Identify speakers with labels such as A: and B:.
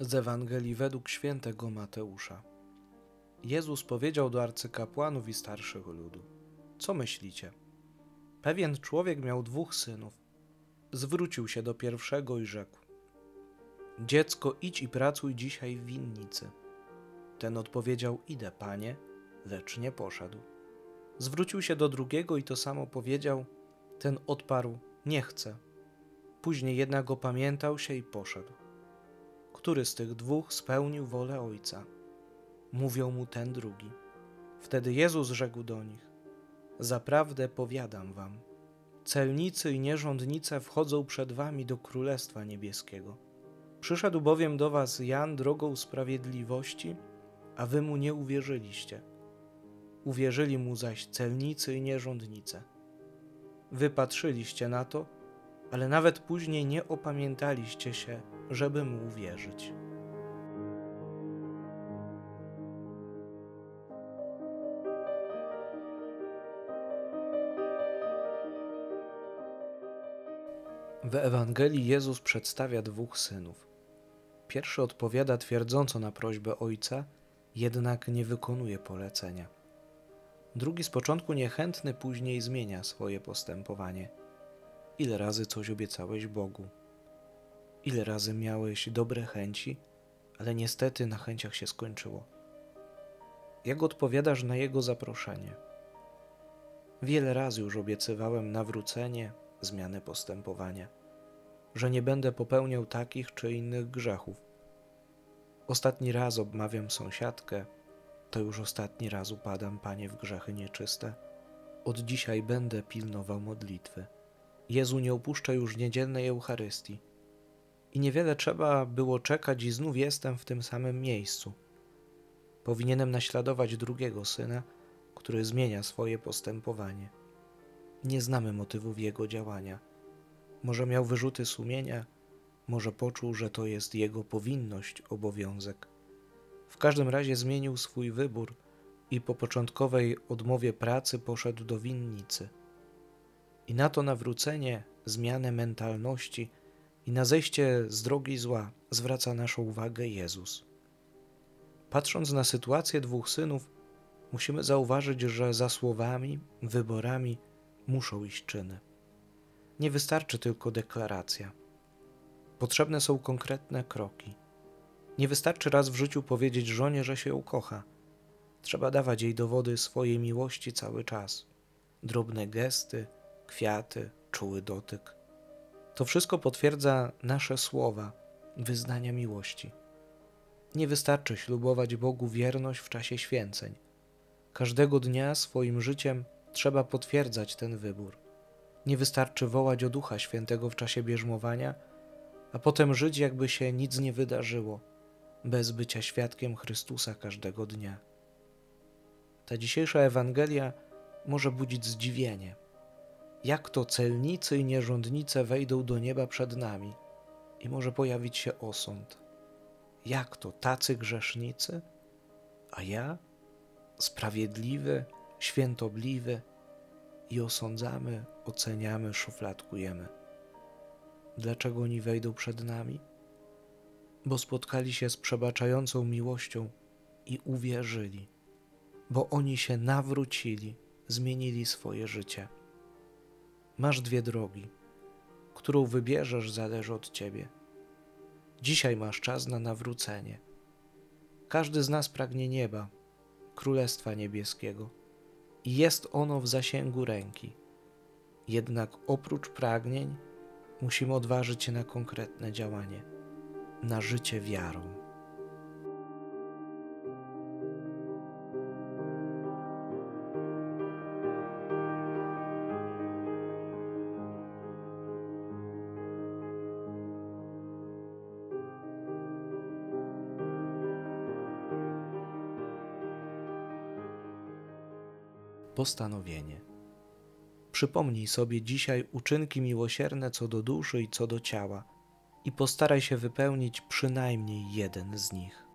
A: Z Ewangelii według świętego Mateusza. Jezus powiedział do arcykapłanów i starszych ludu: Co myślicie? Pewien człowiek miał dwóch synów. Zwrócił się do pierwszego i rzekł: Dziecko, idź i pracuj dzisiaj w winnicy. Ten odpowiedział: Idę, panie, lecz nie poszedł. Zwrócił się do drugiego i to samo powiedział. Ten odparł: Nie chcę. Później jednak opamiętał się i poszedł który z tych dwóch spełnił wolę Ojca? Mówią mu ten drugi. Wtedy Jezus rzekł do nich: Zaprawdę powiadam wam, celnicy i nierządnice wchodzą przed wami do Królestwa Niebieskiego. Przyszedł bowiem do was Jan drogą sprawiedliwości, a wy mu nie uwierzyliście. Uwierzyli mu zaś celnicy i nierządnice. Wy patrzyliście na to, ale nawet później nie opamiętaliście się, żeby mu uwierzyć. W Ewangelii Jezus przedstawia dwóch synów. Pierwszy odpowiada twierdząco na prośbę ojca, jednak nie wykonuje polecenia. Drugi z początku niechętny, później zmienia swoje postępowanie. Ile razy coś obiecałeś Bogu? Ile razy miałeś dobre chęci, ale niestety na chęciach się skończyło? Jak odpowiadasz na Jego zaproszenie? Wiele razy już obiecywałem nawrócenie, zmianę postępowania, że nie będę popełniał takich czy innych grzechów. Ostatni raz obmawiam sąsiadkę, to już ostatni raz upadam, panie, w grzechy nieczyste. Od dzisiaj będę pilnował modlitwy. Jezu, nie opuszcza już niedzielnej Eucharystii i niewiele trzeba było czekać, i znów jestem w tym samym miejscu. Powinienem naśladować drugiego syna, który zmienia swoje postępowanie. Nie znamy motywów jego działania. Może miał wyrzuty sumienia, może poczuł, że to jest jego powinność, obowiązek. W każdym razie zmienił swój wybór i po początkowej odmowie pracy poszedł do winnicy. I na to nawrócenie, zmianę mentalności, i na zejście z drogi zła zwraca naszą uwagę Jezus. Patrząc na sytuację dwóch synów, musimy zauważyć, że za słowami, wyborami muszą iść czyny. Nie wystarczy tylko deklaracja. Potrzebne są konkretne kroki. Nie wystarczy raz w życiu powiedzieć żonie, że się ją kocha. Trzeba dawać jej dowody swojej miłości cały czas. Drobne gesty, kwiaty, czuły dotyk. To wszystko potwierdza nasze słowa wyznania miłości. Nie wystarczy ślubować Bogu wierność w czasie święceń. Każdego dnia swoim życiem trzeba potwierdzać ten wybór. Nie wystarczy wołać o Ducha Świętego w czasie bierzmowania, a potem żyć, jakby się nic nie wydarzyło, bez bycia świadkiem Chrystusa każdego dnia. Ta dzisiejsza Ewangelia może budzić zdziwienie jak to celnicy i nierządnice wejdą do nieba przed nami i może pojawić się osąd. Jak to tacy grzesznicy, a ja sprawiedliwy, świętobliwy i osądzamy, oceniamy, szufladkujemy. Dlaczego oni wejdą przed nami? Bo spotkali się z przebaczającą miłością i uwierzyli, bo oni się nawrócili, zmienili swoje życie. Masz dwie drogi. Którą wybierzesz, zależy od ciebie. Dzisiaj masz czas na nawrócenie. Każdy z nas pragnie nieba, Królestwa Niebieskiego i jest ono w zasięgu ręki. Jednak oprócz pragnień musimy odważyć się na konkretne działanie, na życie wiarą. Postanowienie. Przypomnij sobie dzisiaj uczynki miłosierne co do duszy i co do ciała i postaraj się wypełnić przynajmniej jeden z nich.